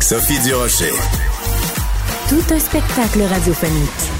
Sophie Durocher. Tout un spectacle radiophonique.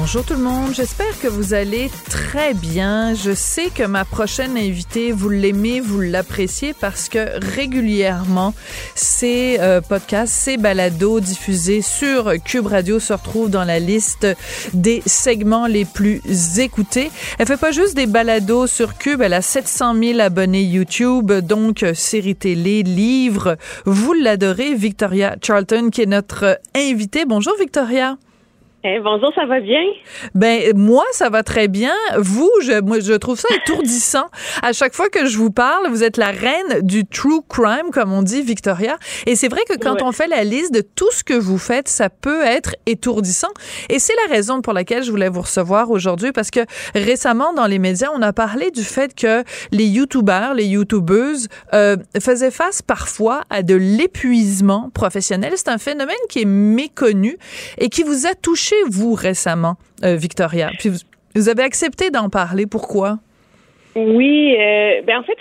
Bonjour tout le monde, j'espère que vous allez très bien. Je sais que ma prochaine invitée, vous l'aimez, vous l'appréciez parce que régulièrement, ces euh, podcasts, ces balados diffusés sur Cube Radio se retrouvent dans la liste des segments les plus écoutés. Elle fait pas juste des balados sur Cube, elle a 700 000 abonnés YouTube, donc série télé, livres. Vous l'adorez, Victoria Charlton, qui est notre invitée. Bonjour Victoria. Eh, bonjour, ça va bien? Ben moi, ça va très bien. Vous, je, moi, je trouve ça étourdissant. À chaque fois que je vous parle, vous êtes la reine du true crime, comme on dit, Victoria. Et c'est vrai que quand on fait la liste de tout ce que vous faites, ça peut être étourdissant. Et c'est la raison pour laquelle je voulais vous recevoir aujourd'hui, parce que récemment, dans les médias, on a parlé du fait que les YouTubers, les YouTubeuses euh, faisaient face parfois à de l'épuisement professionnel. C'est un phénomène qui est méconnu et qui vous a touché vous récemment, euh, Victoria? Puis vous, avez accepté d'en parler. Pourquoi? Oui, euh, ben en fait,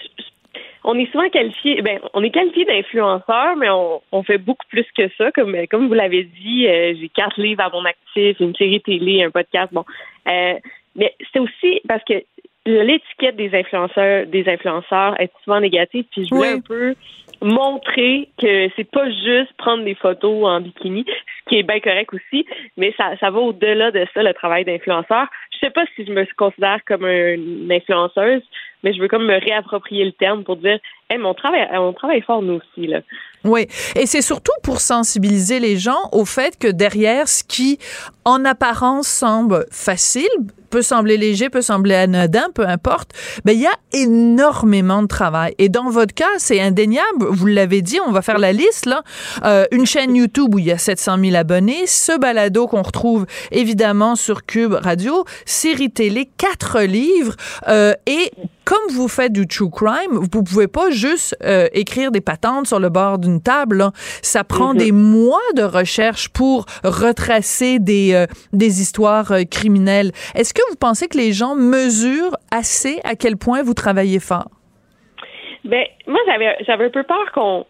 on est souvent qualifié, ben on est qualifié d'influenceur, mais on, fait beaucoup plus que ça. Comme comme vous l'avez dit, euh, j'ai quatre livres à mon actif, une série télé, un podcast. Bon, mais c'est aussi parce que l'étiquette des influenceurs, des influenceurs est souvent négative. Puis je voulais un peu montrer que c'est pas juste prendre des photos en bikini, ce qui est bien correct aussi, mais ça, ça va au-delà de ça, le travail d'influenceur. Je sais pas si je me considère comme une influenceuse, mais je veux comme me réapproprier le terme pour dire, hey, mon travail, on travaille fort nous aussi là. Oui, et c'est surtout pour sensibiliser les gens au fait que derrière ce qui, en apparence, semble facile, peut sembler léger, peut sembler anodin, peu importe, ben il y a énormément de travail. Et dans votre cas, c'est indéniable. Vous l'avez dit, on va faire la liste là. Euh, une chaîne YouTube où il y a 700 000 abonnés, ce balado qu'on retrouve évidemment sur Cube Radio, série télé, quatre livres euh, et comme vous faites du true crime, vous pouvez pas juste euh, écrire des patentes sur le bord d'une table. Ça prend mhm. des mois de recherche pour retracer des, euh, des histoires euh, criminelles. Est-ce que vous pensez que les gens mesurent assez à quel point vous travaillez fort? Ben, moi, j'avais, j'avais un peu peur qu'on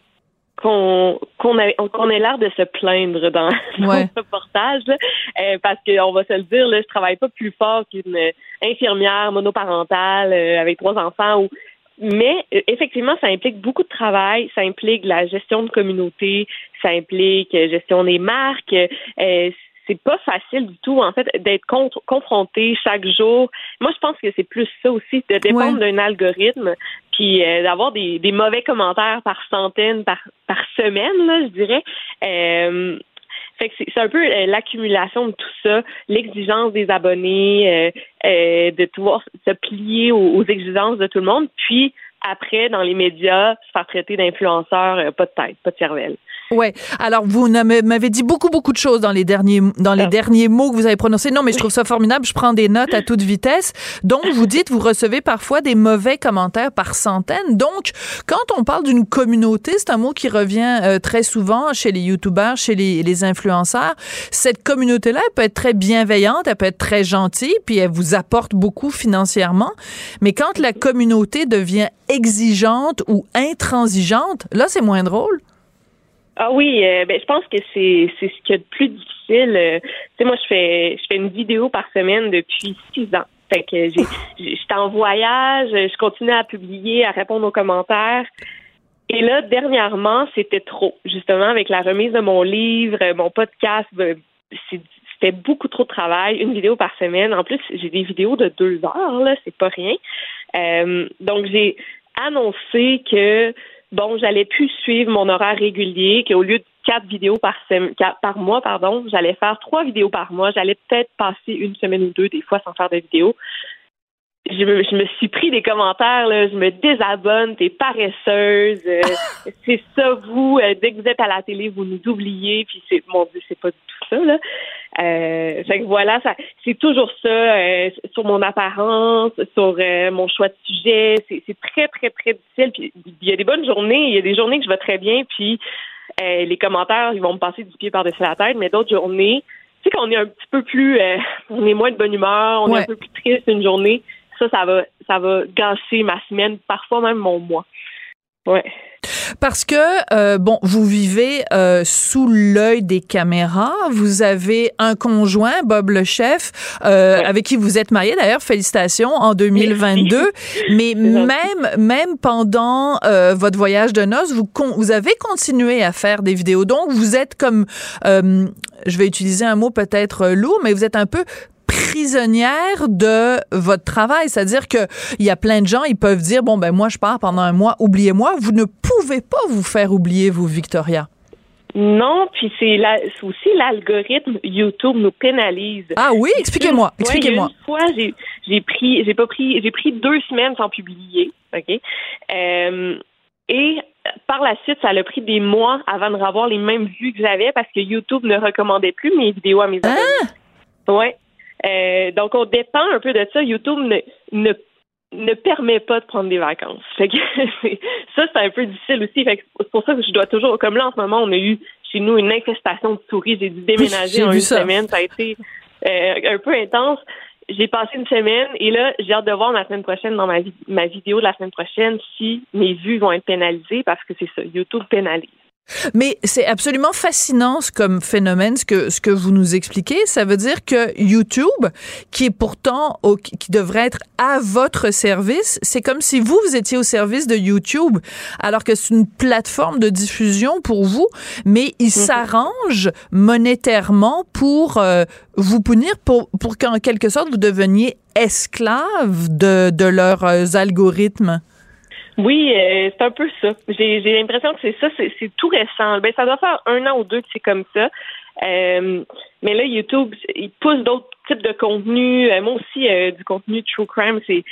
qu'on qu'on qu'on ait l'air de se plaindre dans, le reportage euh, parce qu'on va se le dire là, je travaille pas plus fort qu'une infirmière monoparentale euh, avec trois enfants ou mais euh, effectivement, ça implique beaucoup de travail, ça implique la gestion de communauté, ça implique gestion des marques, c'est pas facile du tout, en fait, d'être confronté chaque jour. Moi, je pense que c'est plus ça aussi, de dépendre d'un algorithme, puis euh, d'avoir des, mauvais commentaires par centaines, par, par semaine, là, je dirais. Euh, fait que c'est un peu euh, l'accumulation de tout ça, l'exigence des abonnés, de pouvoir se plier aux, aux, exigences de tout le monde, puis après, dans les médias, se faire traiter d'influenceur, pas de tête, pas de cervelle. Ouais. Alors vous m'avez dit beaucoup beaucoup de choses dans les derniers dans les ah. derniers mots que vous avez prononcés. Non, mais je trouve ça formidable. Je prends des notes à toute vitesse. Donc vous dites vous recevez parfois des mauvais commentaires par centaines. Donc quand on parle d'une communauté, c'est un mot qui revient euh, très souvent chez les youtubeurs, chez les, les influenceurs. Cette communauté-là, elle peut être très bienveillante, elle peut être très gentille, puis elle vous apporte beaucoup financièrement. Mais quand la communauté devient exigeante ou intransigeante, là c'est moins drôle. Ah oui, euh, ben je pense que c'est ce qui est le plus difficile. Euh, tu sais, moi je fais je fais une vidéo par semaine depuis six ans. Fait que j'étais en voyage, je continue à publier, à répondre aux commentaires. Et là, dernièrement, c'était trop. Justement, avec la remise de mon livre, mon podcast, ben, c'était beaucoup trop de travail, une vidéo par semaine. En plus, j'ai des vidéos de deux heures, là, c'est pas rien. Euh, donc, j'ai annoncé que bon, j'allais plus suivre mon horaire régulier, qu'au lieu de quatre vidéos par, par mois, pardon, j'allais faire trois vidéos par mois. J'allais peut-être passer une semaine ou deux des fois sans faire de vidéos. je me, je me suis pris des commentaires, là, je me désabonne, t'es paresseuse, euh, c'est ça, vous, euh, dès que vous êtes à la télé, vous nous oubliez, puis c'est, mon Dieu, c'est pas du tout ça, là. Euh, fait que voilà, ça, c'est toujours ça, euh, sur mon apparence, sur mon choix de sujet, c'est, c'est très, très, très difficile, puis il y a des bonnes journées, il y a des journées que je vais très bien, puis les commentaires, ils vont me passer du pied par-dessus la tête, mais d'autres journées, tu sais qu'on est un petit peu plus, on est moins de bonne humeur, on est un peu plus triste une journée, ça, ça va, ça va gâcher ma semaine, parfois même mon mois. Ouais. Parce que euh, bon, vous vivez euh, sous l'œil des caméras. Vous avez un conjoint, Bob le chef, euh, avec qui vous êtes marié. D'ailleurs, félicitations en 2022. Mais même même pendant votre voyage de noces, vous vous avez continué à faire des vidéos. Donc, vous êtes comme, je vais utiliser un mot peut-être lourd, mais vous êtes un peu prisonnière de votre travail. C'est-à-dire que il y a plein de gens, ils peuvent dire bon ben moi je pars pendant un mois, oubliez-moi. Vous ne pouvez pas vous faire oublier vous, Victoria. Non, puis c'est aussi l'algorithme YouTube nous pénalise. Ah oui, expliquez-moi, expliquez-moi. Une fois, j'ai pris, j'ai pas pris, j'ai pris deux semaines sans publier, ok? Euh, et par la suite, ça a pris des mois avant de revoir les mêmes vues que j'avais parce que YouTube ne recommandait plus mes vidéos à mes ah! abonnés. Ouais. Euh, donc, on dépend un peu de ça. YouTube ne, ne, ne permet pas de prendre des vacances. ça, c'est un peu difficile aussi. c'est pour ça que je dois toujours, comme là, en ce moment, on a eu chez nous une infestation de souris. J'ai dû déménager en une semaine. Ça a été euh, un peu intense. J'ai passé une semaine et là, j'ai hâte de voir la semaine prochaine dans ma, ma vidéo de la semaine prochaine si mes vues vont être pénalisées parce que c'est ça, YouTube pénalise. Mais c'est absolument fascinant comme phénomène ce que ce que vous nous expliquez. Ça veut dire que YouTube, qui est pourtant au, qui devrait être à votre service, c'est comme si vous vous étiez au service de YouTube, alors que c'est une plateforme de diffusion pour vous, mais ils mhm. s'arrangent monétairement pour euh, vous punir, pour pour qu'en quelque sorte vous deveniez esclave de de leurs euh, algorithmes. Oui, euh, c'est un peu ça. J'ai l'impression que c'est ça, c'est tout récent. Ben, ça doit faire un an ou deux que c'est comme ça. Euh, mais là, YouTube, il pousse d'autres types de contenus. Euh, moi aussi, du contenu true crime, c'est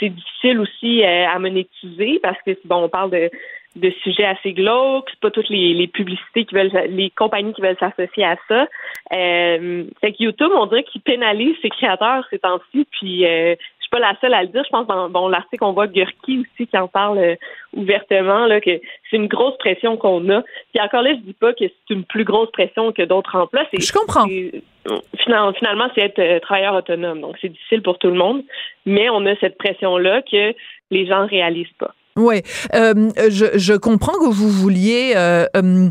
c'est difficile aussi à monétiser parce que bon, on parle de de sujets assez glauques, c'est pas toutes les, les, publicités qui veulent, les compagnies qui veulent s'associer à ça. Euh, fait que YouTube, on dirait qu'il pénalise ses créateurs ces temps-ci, puis euh, pas la seule à le dire. Je pense dans bon, l'article, on voit Gurki aussi qui en parle euh, ouvertement, là, que c'est une grosse pression qu'on a. Puis encore là, je dis pas que c'est une plus grosse pression que d'autres emplois. Je comprends. Finalement, c'est être euh, travailleur autonome, donc c'est difficile pour tout le monde, mais on a cette pression-là que les gens réalisent pas. Oui, euh, je, je, comprends que vous vouliez euh, euh,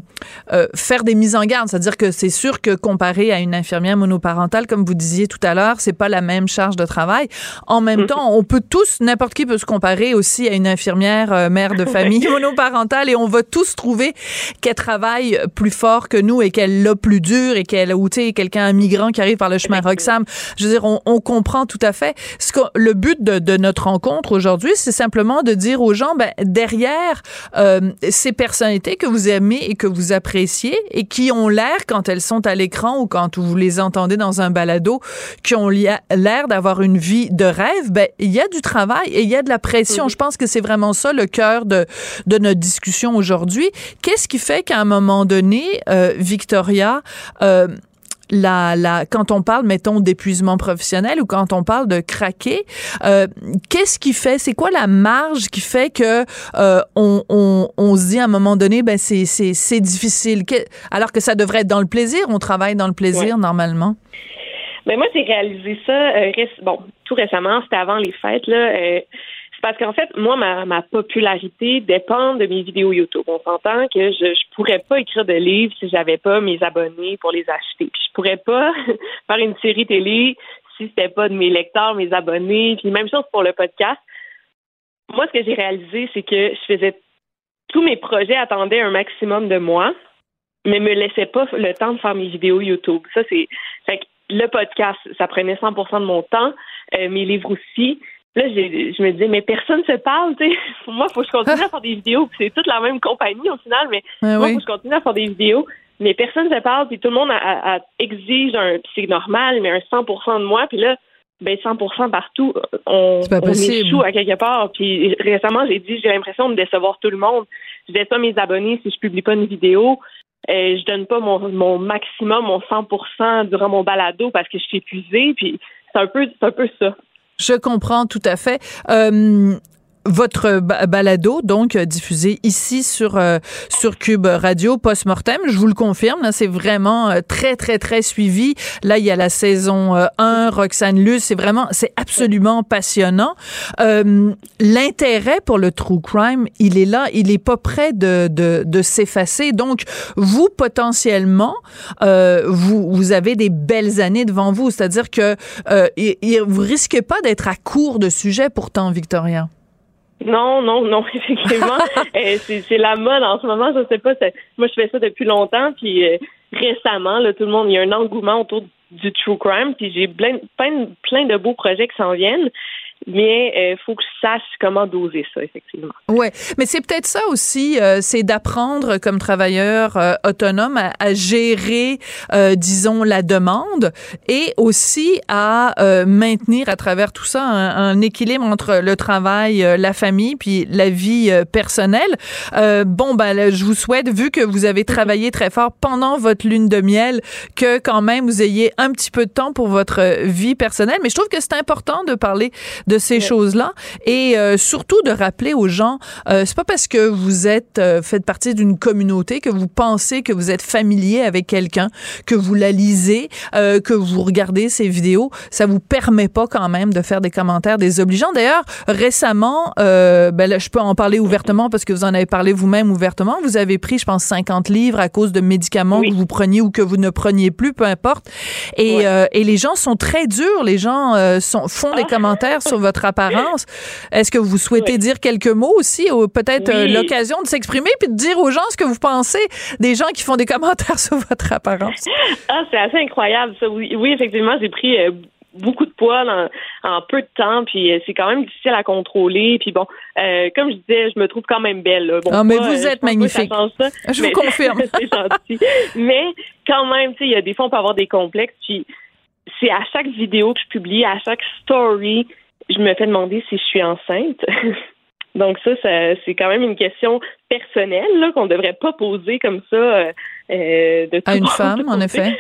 euh, faire des mises en garde, c'est-à-dire que c'est sûr que comparé à une infirmière monoparentale, comme vous disiez tout à l'heure, c'est pas la même charge de travail. En même mm-hmm. temps, on peut tous, n'importe qui peut se comparer aussi à une infirmière euh, mère de famille monoparentale, et on va tous trouver qu'elle travaille plus fort que nous et qu'elle l'a plus dur et qu'elle, ou tu sais, quelqu'un un migrant qui arrive par le chemin Roxham. Je veux dire, on, on comprend tout à fait. Ce que, le but de, de notre rencontre aujourd'hui, c'est simplement de dire aux gens ben, derrière euh, ces personnalités que vous aimez et que vous appréciez et qui ont l'air, quand elles sont à l'écran ou quand vous les entendez dans un balado, qui ont l'air d'avoir une vie de rêve, ben, il y a du travail et il y a de la pression. Je pense que c'est vraiment ça le cœur de, de notre discussion aujourd'hui. Qu'est-ce qui fait qu'à un moment donné, euh, Victoria, euh, la, la, quand on parle, mettons, d'épuisement professionnel ou quand on parle de craquer, euh, qu'est-ce qui fait, c'est quoi la marge qui fait que euh, on, on, on, se dit à un moment donné, ben c'est, c'est, c'est difficile, alors que ça devrait être dans le plaisir, on travaille dans le plaisir normalement. Mais ben, moi, j'ai réalisé ça, euh, bon, tout récemment, c'était avant les fêtes, là. Parce qu'en fait, moi, ma, ma, popularité dépend de mes vidéos YouTube. On s'entend que je ne pourrais pas écrire de livres si j'avais pas mes abonnés pour les acheter. Puis je pourrais pas faire une série télé si c'était pas de mes lecteurs, mes abonnés. Puis même chose pour le podcast. Moi, ce que j'ai réalisé, c'est que je faisais tous mes projets attendaient un maximum de moi, mais me laissaient pas le temps de faire mes vidéos YouTube. Ça, c'est le podcast, ça prenait 100% de mon temps, euh, mes livres aussi. Là, je me disais, mais personne se parle, tu sais. moi, il faut que je continue à faire des vidéos. C'est toute la même compagnie au final, mais moi, il faut que je continue à faire des vidéos. Mais personne se parle, puis tout le monde a, exige un, c'est normal, mais un 100% de moi. Puis là, ben 100% partout, on, on échoue à quelque part. Puis récemment, j'ai dit, j'ai l'impression de décevoir tout le monde. Je laisse pas mes abonnés si je publie pas une vidéo. Euh, je donne pas mon, mon maximum, mon 100% durant mon balado parce que je suis épuisée. Puis c'est un peu, c'est un peu ça. Je comprends tout à fait. Euh, votre balado, donc euh, diffusé ici sur euh, sur Cube Radio post-mortem, je vous le confirme, c'est vraiment euh, très très très suivi. Là, il y a la saison 1, Roxane Luce, c'est vraiment c'est absolument passionnant. L'intérêt pour le true crime, il est là, il est pas prêt de de, de s'effacer. Donc, vous potentiellement, vous vous avez des belles années devant vous, c'est-à-dire que vous risquez pas d'être à court de sujets pourtant, Victoria. Non, non, non, effectivement. Euh, c'est la mode en ce moment. Je sais pas. Moi, je fais ça depuis longtemps. Puis euh, récemment, là, tout le monde, il y a un engouement autour du true crime. Puis j'ai plein, plein, plein de beaux projets qui s'en viennent mais il euh, faut que je sache comment doser ça, effectivement. Oui, mais c'est peut-être ça aussi, euh, c'est d'apprendre comme travailleur euh, autonome à, gérer, disons, la demande et aussi à maintenir à travers tout ça un, équilibre entre le travail, la famille, puis la vie personnelle. bon, ben, je vous souhaite, vu que vous avez travaillé très fort pendant votre lune de miel, que quand même vous ayez un petit peu de temps pour votre vie personnelle. Mais je trouve que c'est important de parler ces choses-là et euh, surtout de rappeler aux gens, euh, c'est pas parce que vous êtes euh, faites partie d'une communauté que vous pensez que vous êtes familier avec quelqu'un, que vous la lisez, euh, que vous regardez ses vidéos, ça vous permet pas quand même de faire des commentaires désobligeants. D'ailleurs, récemment, ben là, je peux en parler ouvertement parce que vous en avez parlé vous-même ouvertement. Vous avez pris, je pense, 50 livres à cause de médicaments que vous preniez ou que vous ne preniez plus, peu importe. Et, et les gens sont très durs. Les gens sont, font des ah. commentaires sur votre apparence. Est-ce que vous souhaitez dire quelques mots aussi, ou peut-être euh, l'occasion de s'exprimer puis de dire aux gens ce que vous pensez des gens qui font des commentaires sur votre apparence? Ah, c'est assez incroyable, ça. Oui, effectivement, j'ai pris euh, beaucoup de poids en, peu de temps, puis euh, c'est quand même difficile à contrôler. Puis bon, comme je disais, je me trouve quand même belle. Bon, ah, mais vous êtes magnifique. je vous confirme. c'est gentil. Mais quand même, tu sais, il y a des fois, on peut avoir des complexes. Puis c'est à chaque vidéo que je publie, à chaque story, je me fais demander si je suis enceinte. Donc ça, c'est quand même une question personnelle qu'on ne devrait pas poser comme ça euh, euh de à une femme, en effet.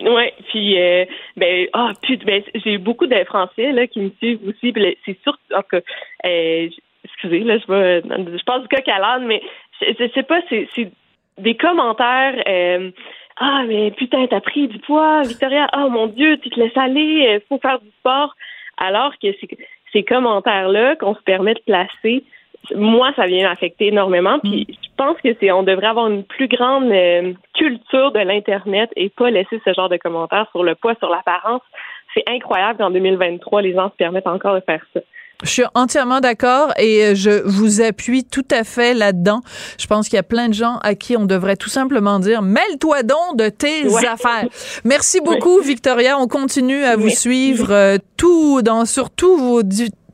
Oui, puis euh, ben ah ben, j'ai beaucoup de Français là qui me suivent aussi. C'est sûr euh, excusez là, je vais je passe du coq à l'âne, mais je, sais pas, c'est des commentaires. Ah mais putain t'as pris du poids, Victoria. Oh mon Dieu, tu te laisses aller, faut faire du sport. Alors que ces commentaires-là qu'on se permet de placer, moi, ça vient m'affecter énormément. Puis mm. je pense que c'est on devrait avoir une plus grande euh, culture de l'internet et pas laisser ce genre de commentaires sur le poids, sur l'apparence. C'est incroyable qu'en 2023, les gens se permettent encore de faire ça. Je suis entièrement d'accord et euh, je vous appuie tout à fait là-dedans. Je pense qu'il y a plein de gens à qui on devrait tout simplement dire mêle-toi donc de tes affaires. Merci beaucoup Victoria, on continue à vous suivre euh, tout dans sur tous vos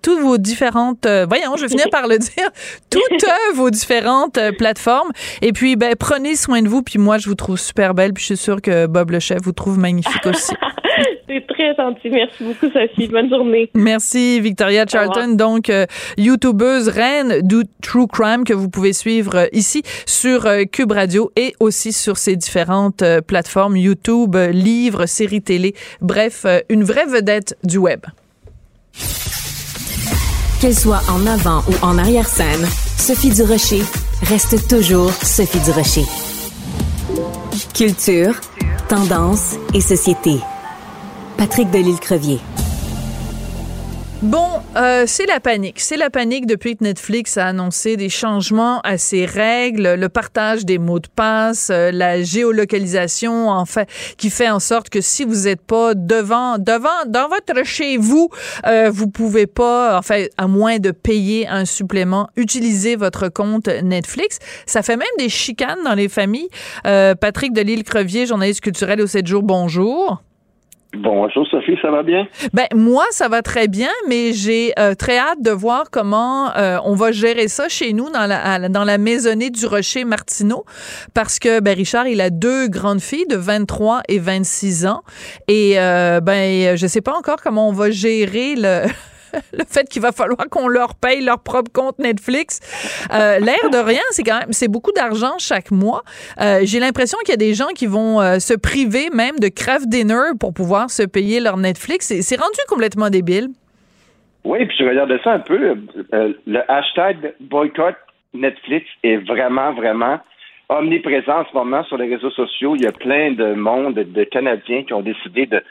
toutes vos différentes, euh, voyons, je vais finir par le dire, toutes vos différentes plateformes. Et puis, ben, prenez soin de vous. Puis moi, je vous trouve super belle. Puis je suis sûre que Bob le chef vous trouve magnifique aussi. Très gentil. Merci beaucoup, Sophie. Bonne journée. Merci, Victoria Charlton. Donc, euh, YouTubeuse reine du True Crime que vous pouvez suivre euh, ici sur euh, Cube Radio et aussi sur ses différentes plateformes YouTube, livres, séries télé. Bref, une vraie vedette du web. Qu'elle soit en avant ou en arrière-scène, Sophie Durocher reste toujours Sophie Durocher. Culture, tendance et société. Patrick Delisle-Crevier. Bon, euh, c'est la panique. C'est la panique depuis que Netflix a annoncé des changements à ses règles, le partage des mots de passe, euh, la géolocalisation, en fait, qui fait en sorte que si vous n'êtes pas devant, devant, dans votre chez vous, euh, vous pouvez pas, en fait, à moins de payer un supplément, utiliser votre compte Netflix. Ça fait même des chicanes dans les familles. Euh, Patrick Delisle-Crevier, journaliste culturel au 7 jours, bonjour. Bonjour Sophie, ça va bien? Ben moi ça va très bien, mais j'ai euh, très hâte de voir comment euh, on va gérer ça chez nous dans la dans la maisonnée du Rocher Martineau parce que ben Richard il a deux grandes filles de 23 et 26 ans et euh, ben je sais pas encore comment on va gérer le le fait qu'il va falloir qu'on leur paye leur propre compte Netflix. Euh, L'air de rien, c'est quand même c'est beaucoup d'argent chaque mois. Euh, J'ai l'impression qu'il y a des gens qui vont euh, se priver même de craft dinner pour pouvoir se payer leur Netflix. C'est rendu complètement débile. Oui, puis je regardais ça un peu. Le hashtag boycott Netflix est vraiment, vraiment omniprésent en ce moment sur les réseaux sociaux. Il y a plein de monde, de Canadiens qui ont décidé de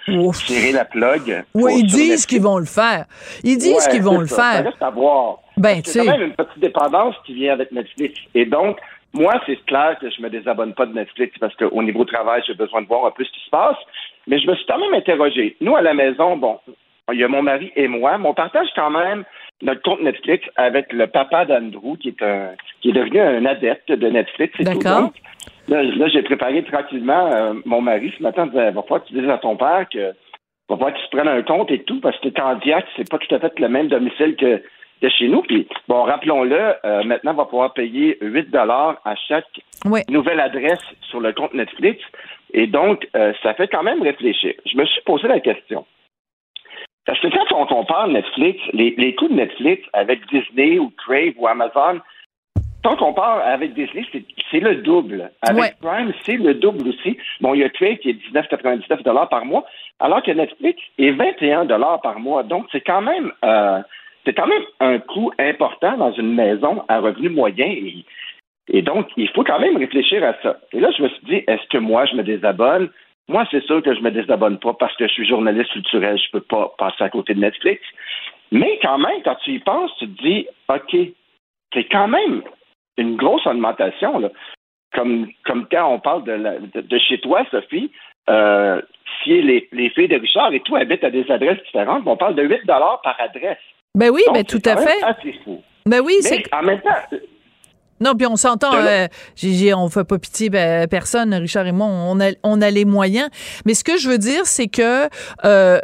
tirer la plug. Oui, ils disent qu'ils vont le faire. Ils disent qu'ils vont le faire. Ça reste à voir. Ben, c'est quand même une petite dépendance qui vient avec Netflix. Et donc, moi, c'est clair que je me désabonne pas de Netflix parce qu'au niveau travail, j'ai besoin de voir un peu ce qui se passe. Mais je me suis quand même interrogé. Nous, à la maison, bon, il y a mon mari et moi, mais on partage quand même notre compte Netflix avec le papa d'Andrew, qui est un qui est devenu un adepte de Netflix. D'accord. Là, j'ai préparé tranquillement euh, mon mari ce matin, disait, va falloir que tu dises à ton père que va falloir qu'il se prenne un compte et tout, parce que quand Diac, c'est pas tout à fait le même domicile que, chez nous. Puis, bon, rappelons-le, euh, maintenant, on va pouvoir payer 8 dollars à chaque nouvelle adresse sur le compte Netflix. Et donc, euh, ça fait quand même réfléchir. Je me suis posé la question. Parce que quand on compare Netflix, les, coûts de Netflix avec Disney ou Crave ou Amazon, quand on compare avec Disney, c'est le double. Avec Prime, c'est le double aussi. Bon, il y a Crave qui est 19,99 par mois, alors que Netflix est 21 par mois. Donc, c'est quand même euh, c'est quand même un coût important dans une maison à revenu moyen. Et, et donc, il faut quand même réfléchir à ça. Et là, je me suis dit, est-ce que moi, je me désabonne? Moi, c'est sûr que je me désabonne pas parce que je suis journaliste culturel, je peux pas passer à côté de Netflix. Mais quand même, quand tu y penses, tu te dis, OK, c'est quand même une grosse augmentation. Là. Comme, comme quand on parle de, de, chez toi, Sophie, euh, si les, les filles de Richard et tout habitent à des adresses différentes, on parle de 8 par adresse. Ben oui, ben tout à fait. Ben oui, c'est. En même temps, non, puis on s'entend, euh, on fait pas pitié ben, personne, Richard et moi, on a, on a les moyens. Mais ce que je veux dire, c'est que euh,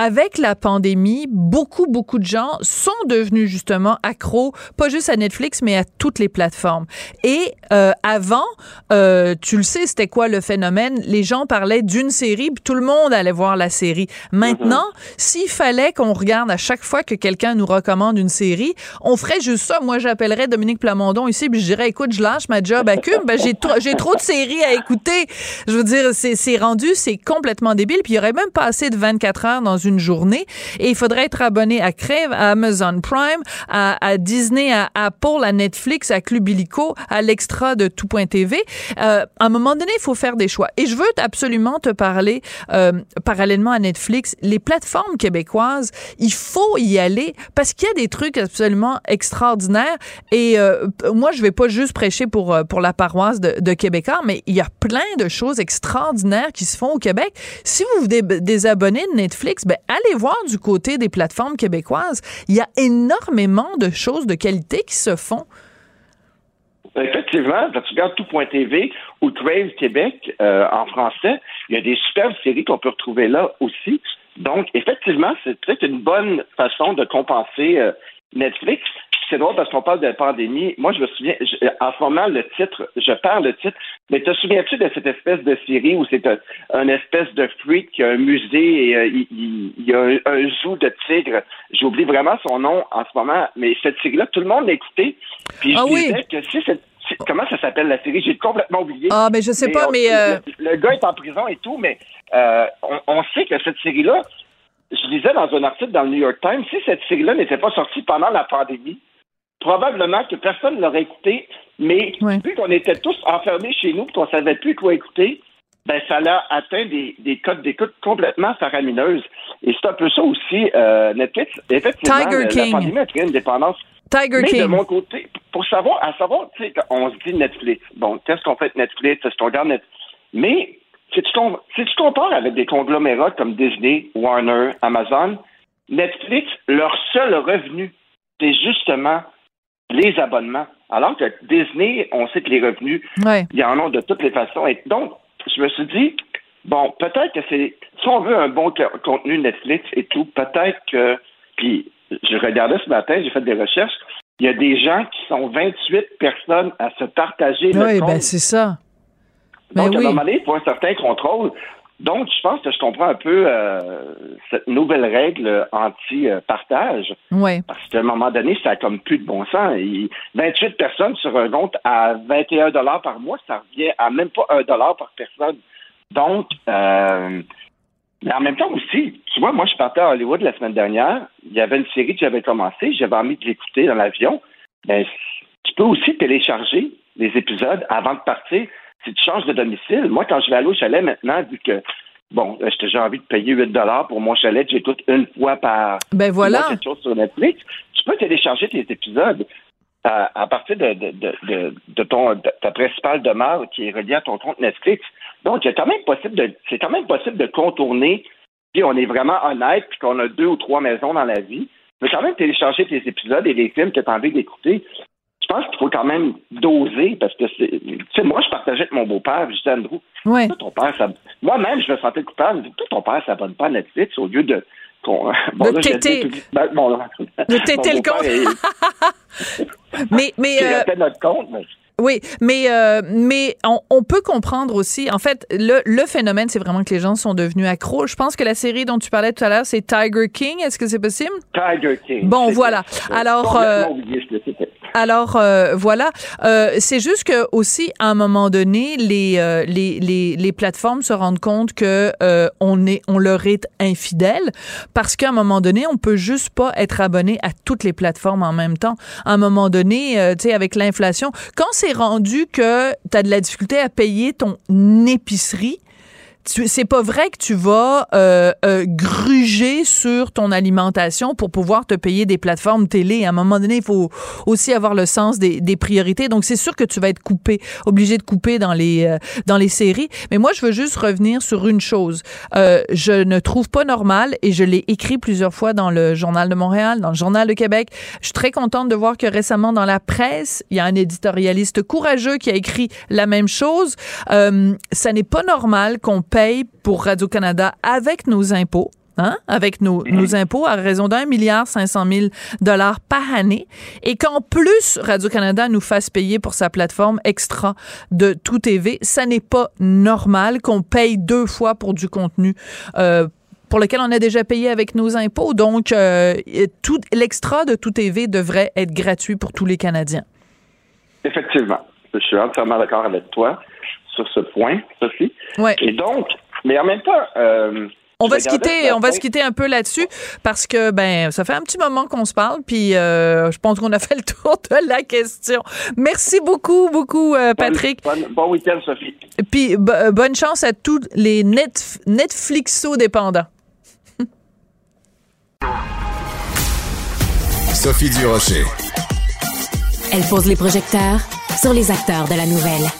avec la pandémie, beaucoup, beaucoup de gens sont devenus justement accros, pas juste à Netflix, mais à toutes les plateformes. Et euh, avant, euh, tu le sais, c'était quoi le phénomène? Les gens parlaient d'une série, puis tout le monde allait voir la série. Maintenant, mm-hmm. s'il fallait qu'on regarde à chaque fois que quelqu'un nous recommande une série, on ferait juste ça. Moi, j'appellerais Dominique Plamondon ici, puis je dirais, écoute, je lâche ma job à Cube, ben, j'ai, trop de séries à écouter. Je veux dire, c'est, c'est rendu, c'est complètement débile, puis il y aurait même pas assez de 24 heures dans une une journée. Et il faudrait être abonné à Crave, à Amazon Prime, à, Disney, à Apple, à Netflix, à Club Illico, à l'extra de tout.tv. Euh, à un moment donné, il faut faire des choix. Et je veux absolument te parler, euh, parallèlement à Netflix, les plateformes québécoises, il faut y aller parce qu'il y a des trucs absolument extraordinaires. Et euh, moi, je vais pas juste prêcher pour, euh, pour la paroisse de, de Québécois, mais il y a plein de choses extraordinaires qui se font au Québec. Si vous vous désabonnez de Netflix, ben allez voir du côté des plateformes québécoises. Il y a énormément de choses de qualité qui se font. Effectivement, quand tu regardes tout.tv ou Crave Québec euh, en français, il y a des superbes séries qu'on peut retrouver là aussi. Donc, effectivement, c'est peut-être une bonne façon de compenser euh, Netflix c'est drôle parce qu'on parle de pandémie. Moi, je me souviens, en ce moment, le titre, je parle le titre, mais te souviens-tu de cette espèce de série où c'est un, espèce de freak qui a un musée et euh, il, y a un, zoo de tigres? J'oublie vraiment son nom en ce moment, mais cette série-là, tout le monde l'a écouté. Puis je ah disais que si cette Comment ça s'appelle la série? J'ai complètement oublié. Ah, mais je sais pas, mais. Euh, le, gars est en prison et tout, mais euh, on, on, sait que cette série-là, je lisais dans un article dans le New York Times, si cette série-là n'était pas sortie pendant la pandémie, probablement que personne ne l'aurait écouté, mais vu qu'on était tous enfermés chez nous, qu'on savait plus quoi écouter, ben ça a atteint des, des codes d'écoute complètement faramineuses. Et c'est un peu ça aussi, euh, Netflix. Effectivement, Tiger King. la pandémie a créé une dépendance. Tiger mais King. de mon côté, pour savoir, à savoir, tu sais, on se dit Netflix. Bon, qu'est-ce qu'on fait Netflix? Est-ce qu'on regarde Netflix? Mais si tu, si tu compares avec des conglomérats comme Disney, Warner, Amazon, Netflix, leur seul revenu, c'est justement les abonnements. Alors que Disney, on sait que les revenus, il y en a de toutes les façons. Et donc, je me suis dit, bon, peut-être que c'est, si on veut un bon contenu Netflix et tout, peut-être que, puis je regardais ce matin, j'ai fait des recherches, il y a des gens qui sont 28 personnes à se partager le Oui, ben c'est ça. Donc, ben oui. il faut un certain contrôle. Donc, je pense que je comprends un peu euh, cette nouvelle règle anti-partage. Oui. Parce qu'à un moment donné, ça a comme plus de bon sens. 28 personnes sur un compte à 21 dollars par mois, ça revient à même pas un dollar par personne. Donc, euh, mais en même temps aussi, tu vois, moi, je partais à Hollywood la semaine dernière. Il y avait une série que j'avais commencée. J'avais envie de l'écouter dans l'avion. Tu peux aussi télécharger les épisodes avant de partir si tu changes de domicile. Moi, quand je vais aller au chalet maintenant, vu que bon, euh, j'ai envie de payer 8 dollars pour mon chalet, j'écoute une fois par ben voilà. quelque chose sur Netflix, tu peux télécharger tes épisodes à, partir de, de, ton ta principale demeure qui est reliée à ton compte Netflix. Donc, c'est quand même possible de c'est quand même possible de contourner si on est vraiment honnête puis qu'on a deux ou trois maisons dans la vie. Tu peux quand même télécharger tes épisodes et les films que tu as envie d'écouter pense qu'il faut quand même doser parce que c'est. Tu sais, moi, je partageais avec mon beau-père, je disais, Andrew, ouais. ton père, ça. Moi-même, je me sentais coupable. Tout ton père s'abonne pas à Netflix au lieu de. Bon, de t'éter. de t'éter le compte. mais. mais euh... notre compte, mais oui, mais euh, mais on, on, peut comprendre aussi. En fait, le, le phénomène, c'est vraiment que les gens sont devenus accros. Je pense que la série dont tu parlais tout à l'heure, c'est Tiger King. Est-ce que c'est possible? Tiger King. Bon, voilà. Alors. Euh, alors euh, voilà, euh, c'est juste que aussi à un moment donné, les euh, les, les, les plateformes se rendent compte que euh, on est on leur est infidèle parce qu'à un moment donné, on peut juste pas être abonné à toutes les plateformes en même temps. À un moment donné, tu sais avec l'inflation, quand c'est rendu que tu as de la difficulté à payer ton épicerie, c'est pas vrai que tu vas euh, euh, gruger sur ton alimentation pour pouvoir te payer des plateformes télé. À un moment donné, il faut aussi avoir le sens des, des priorités. Donc, c'est sûr que tu vas être coupé, obligé de couper dans les euh, dans les séries. Mais moi, je veux juste revenir sur une chose. Euh, je ne trouve pas normal, et je l'ai écrit plusieurs fois dans le Journal de Montréal, dans le Journal de Québec. Je suis très contente de voir que récemment, dans la presse, il y a un éditorialiste courageux qui a écrit la même chose. Euh, ça n'est pas normal qu'on paye pour Radio-Canada avec nos impôts. Hein, avec nos, nos, impôts à raison d'un milliard cinq cent mille dollars par année et qu'en plus Radio-Canada nous fasse payer pour sa plateforme extra de tout TV, ça n'est pas normal qu'on paye deux fois pour du contenu euh, pour lequel on a déjà payé avec nos impôts. Donc, euh, tout l'extra de tout TV devrait être gratuit pour tous les Canadiens. Effectivement. Je suis entièrement d'accord avec toi sur ce point, Sophie. Ouais. Et donc, mais en même temps, euh, on va se quitter, on va se quitter un peu là-dessus parce que ben ça fait un petit moment qu'on se parle puis euh, je pense qu'on a fait le tour de la question. Merci beaucoup, beaucoup euh, Patrick. Bon, week-end Sophie. Puis bonne chance à tous les net, Netflixo dépendants. Sophie Durocher. Elle pose les projecteurs sur les acteurs de la nouvelle.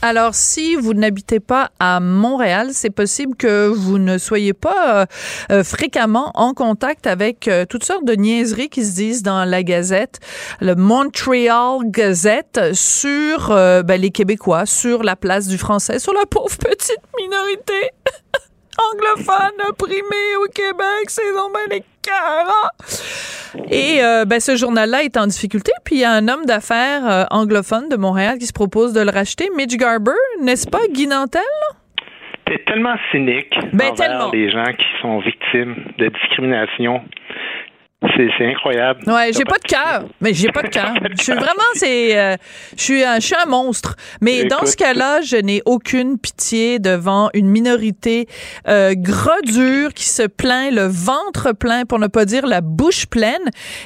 Alors, si vous n'habitez pas à Montréal, c'est possible que vous ne soyez pas euh, euh, fréquemment en contact avec euh, toutes sortes de niaiseries qui se disent dans la Gazette, le Montreal Gazette, sur ben, les Québécois, sur la place du français, sur la pauvre petite minorité anglophone opprimée au Québec. C'est donc les et euh, ben, ce journal-là est en difficulté. Puis il y a un homme d'affaires euh, anglophone de Montréal qui se propose de le racheter, Mitch Garber, n'est-ce pas, Guy Nantel? T'es tellement cynique ben, tellement. les gens qui sont victimes de discrimination c'est incroyable. Ouais, j'ai pas de cœur, mais j'ai pas de cœur. Je suis vraiment, c'est, euh, je suis, un, je suis un monstre. Mais dans ce cas-là, je n'ai aucune pitié devant une minorité euh, gras dure qui se plaint le ventre plein, pour ne pas dire la bouche pleine.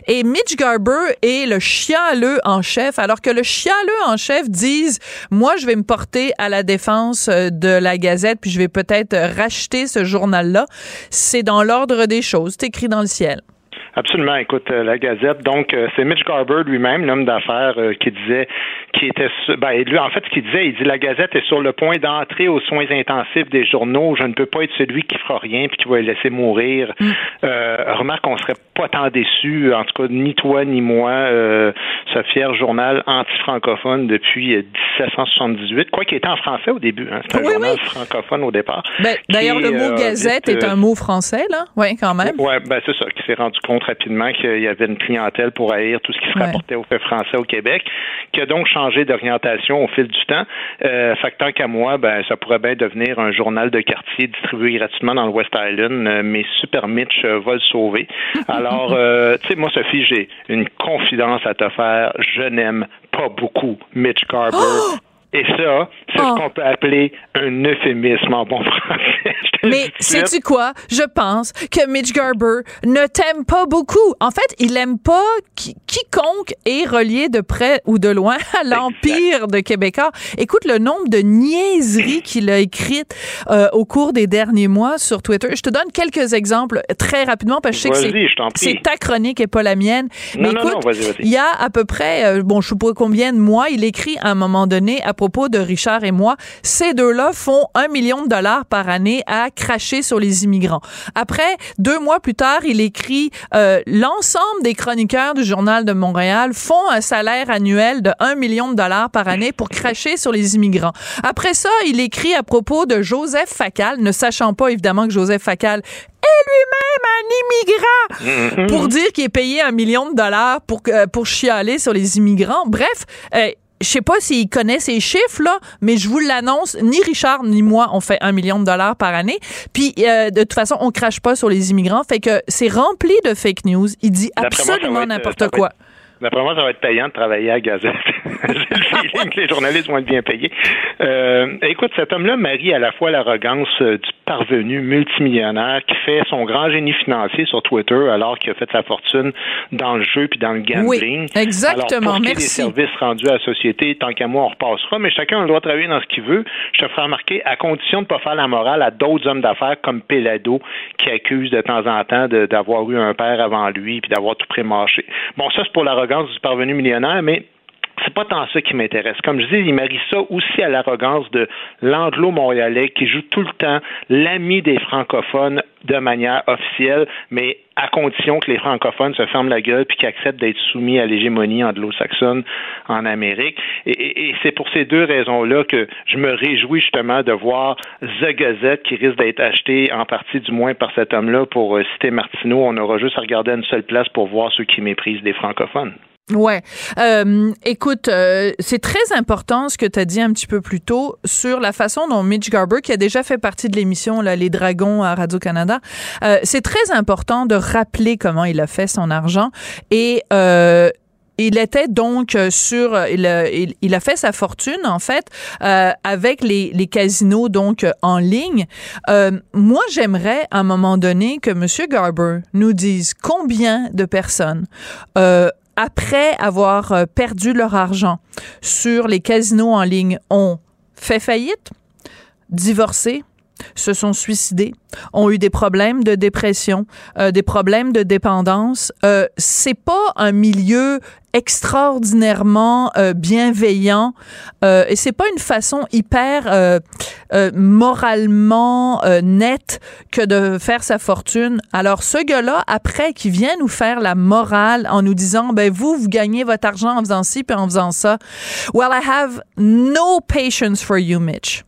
Et Mitch Garber est le chialeux en chef, alors que le chialeux en chef dise, moi, je vais me porter à la défense euh, de la Gazette, puis je vais peut-être racheter ce journal-là. C'est dans l'ordre des choses. C'est écrit dans le ciel. Absolument. Écoute, euh, la Gazette. Donc, euh, c'est Mitch Garber lui-même, l'homme d'affaires, euh, qui disait, qui était, ben, lui, en fait, ce qu'il disait, il dit la Gazette est sur le point d'entrer aux soins intensifs des journaux. Je ne peux pas être celui qui fera rien puis qui va les laisser mourir. Mm. remarque, on serait pas tant déçus, en tout cas, ni toi ni moi, ce fier journal anti-francophone depuis 1778, quoi qu'il était en français au début. Hein. C'était un journal francophone au départ. Ben, d'ailleurs, le mot Gazette est un mot français, là. Oui, quand même. Oui, ben, c'est ça, qui s'est rendu compte rapidement qu'il y avait une clientèle pour haïr tout ce qui se rapportait au fait français au Québec, qui a donc changé d'orientation au fil du temps. Euh, fait que tant qu'à moi, ben, ça pourrait bien devenir un journal de quartier distribué gratuitement dans le West Island, euh, mais Super Mitch euh, va le sauver. Alors, euh, tu sais, moi, Sophie, j'ai une confidence à te faire. Je n'aime pas beaucoup Mitch Garber. Oh! Et ça, c'est ce ah. qu'on peut appeler un euphémisme en bon français. Mais sais-tu quoi? Je pense que Mitch Garber ne t'aime pas beaucoup. En fait, il aime pas quiconque est relié de près ou de loin à l'empire de Québécois. Écoute le nombre de niaiseries qu'il a écrites euh, au cours des derniers mois sur Twitter. Je te donne quelques exemples très rapidement parce que je sais que c'est ta chronique et pas la mienne. Mais écoute, il y a à peu près, euh, bon, je sais pas combien de mois, il écrit à un moment donné à propos de Richard et moi, ces deux-là font un million de dollars par année à cracher sur les immigrants. Après, deux mois plus tard, il écrit euh, l'ensemble des chroniqueurs du Journal de Montréal font un salaire annuel de un million de dollars par année pour cracher sur les immigrants. Après ça, il écrit à propos de Joseph Facal, ne sachant pas évidemment que Joseph Facal est lui-même un immigrant pour dire qu'il est payé un million de dollars pour, euh, pour chialer sur les immigrants. Bref, euh, je sais pas s'il connaît ces chiffres là, mais je vous l'annonce, ni Richard ni moi on fait un million de dollars par année. Puis euh, de toute façon, on crache pas sur les immigrants, fait que c'est rempli de fake news. Il dit absolument n'importe quoi. D'après moi, ça va être payant de travailler à Gazette. J'ai le feeling que les journalistes vont être bien payés. Euh, écoute, cet homme-là marie à la fois l'arrogance euh, du parvenu multimillionnaire qui fait son grand génie financier sur Twitter alors qu'il a fait sa fortune dans le jeu puis dans le gambling. Oui, exactement. Alors, pour Merci. des services rendus à la société, tant qu'à moi, on repassera, mais chacun a le droit de travailler dans ce qu'il veut. Je te ferai remarquer, à condition de ne pas faire la morale à d'autres hommes d'affaires comme Pelado qui accuse de temps en temps d'avoir eu un père avant lui puis d'avoir tout prémarché. Bon, ça, c'est pour l'arrogance du parvenu millionnaire, mais c'est pas tant ça qui m'intéresse. Comme je dis, il marie ça aussi à l'arrogance de l'anglo-montréalais qui joue tout le temps l'ami des francophones de manière officielle, mais à condition que les francophones se ferment la gueule puis qu'ils acceptent d'être soumis à l'hégémonie anglo-saxonne en Amérique. Et, c'est pour ces deux raisons-là que je me réjouis justement de voir The Gazette qui risque d'être acheté en partie du moins par cet homme-là pour euh, citer Martineau. On aura juste à regarder une seule place pour voir ceux qui méprisent les francophones. Ouais. Euh, écoute, euh, c'est très important ce que tu as dit un petit peu plus tôt sur la façon dont Mitch Garber, qui a déjà fait partie de l'émission là, Les Dragons à Radio-Canada, euh, c'est très important de rappeler comment il a fait son argent et euh, il était donc sur, il a, il, a, fait sa fortune en fait euh, avec les, les, casinos donc en ligne. Euh, moi, j'aimerais à un moment donné que Monsieur Garber nous dise combien de personnes euh, après avoir euh, perdu leur argent sur les casinos en ligne, ont fait faillite, divorcé, se sont suicidés, ont eu des problèmes de dépression, euh, des problèmes de dépendance. Euh, c'est pas un milieu extraordinairement euh, bienveillant euh, et c'est pas une façon hyper euh, euh moralement nette que de faire sa fortune. Alors ce gars-là après qui vient nous faire la morale en nous disant ben vous vous gagnez votre argent en faisant ci puis en faisant ça. Well I have no patience for you Mitch.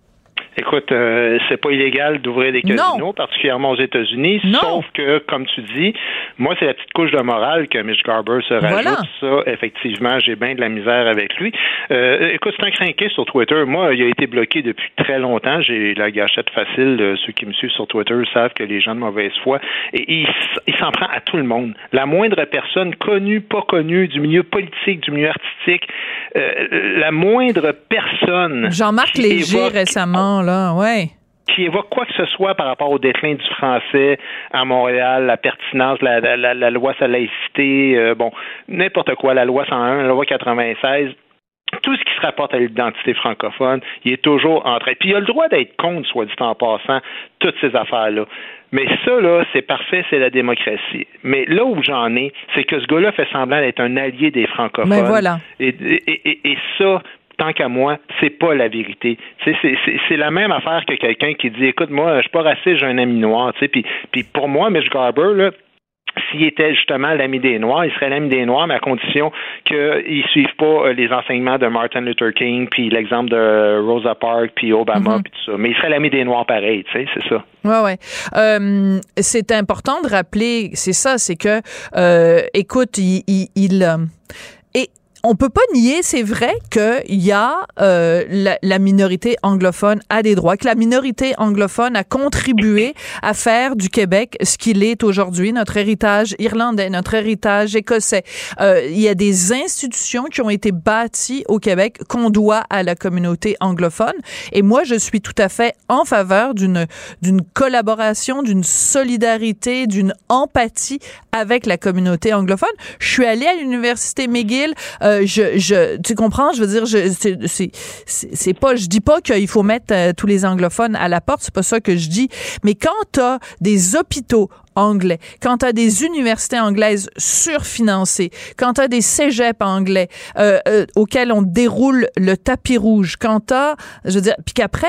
Écoute, euh, c'est pas illégal d'ouvrir des casinos, particulièrement aux États-Unis, sauf que, comme tu dis, moi, c'est la petite couche de morale que Mitch Garber se rajoute. Ça, effectivement, j'ai bien de la misère avec lui. Euh, écoute, c'est un crinqué sur Twitter. Moi, il a été bloqué depuis très longtemps. J'ai la gâchette facile. Ceux qui me suivent sur Twitter savent que les gens de mauvaise foi. Et il, il s'en prend à tout le monde. La moindre personne, connue, pas connue, du milieu politique, du milieu artistique, euh, la moindre personne. Jean-Marc Léger récemment, là, ouais qui évoque quoi que ce soit par rapport au déclin du français à Montréal, la pertinence, la, loi sur la laïcité, euh, bon, n'importe quoi, la loi 101, la loi 96, tout ce qui se rapporte à l'identité francophone, il est toujours en train. Puis il a le droit d'être contre, soit dit en passant, toutes ces affaires-là. Mais ça, là, c'est parfait, c'est la démocratie. Mais là où j'en ai, c'est que ce gars-là fait semblant d'être un allié des francophones. Mais voilà. Et, et, et, ça, tant qu'à moi, c'est pas la vérité. C'est la même affaire que quelqu'un qui dit écoute, moi, je suis pas raciste, j'ai un ami noir. Puis, puis pour moi, Mitch Garber, là, s'il était justement l'ami des Noirs, il serait l'ami des Noirs, mais à condition qu'ils ne suivent pas euh, les enseignements de Martin Luther King, puis l'exemple de Rosa Parks, puis Obama, mhm. puis tout ça. Mais il serait l'ami des Noirs pareil, tu sais, c'est ça. Ouais, ouais. Euh, c'est important de rappeler, c'est ça, c'est que, euh, écoute, il, il, il on peut pas nier, c'est vrai qu'il y a euh, la, minorité anglophone a des droits, que la minorité anglophone a contribué à faire du Québec ce qu'il est aujourd'hui, notre héritage irlandais, notre héritage écossais. Euh, il y a des institutions qui ont été bâties au Québec qu'on doit à la communauté anglophone. Et moi, je suis tout à fait en faveur d'une d'une collaboration, d'une solidarité, d'une empathie avec la communauté anglophone. Je suis allée à l'université McGill. Euh, euh, je, je, tu comprends, je veux dire, je, c'est, c'est pas, je dis pas qu'il faut mettre euh, tous les anglophones à la porte, c'est pas ça que je dis. Mais quand t'as des hôpitaux anglais, quand tu as des universités anglaises surfinancées, quand tu as des cégeps anglais euh, auxquels on déroule le tapis rouge, quand tu je veux dire, puis qu'après,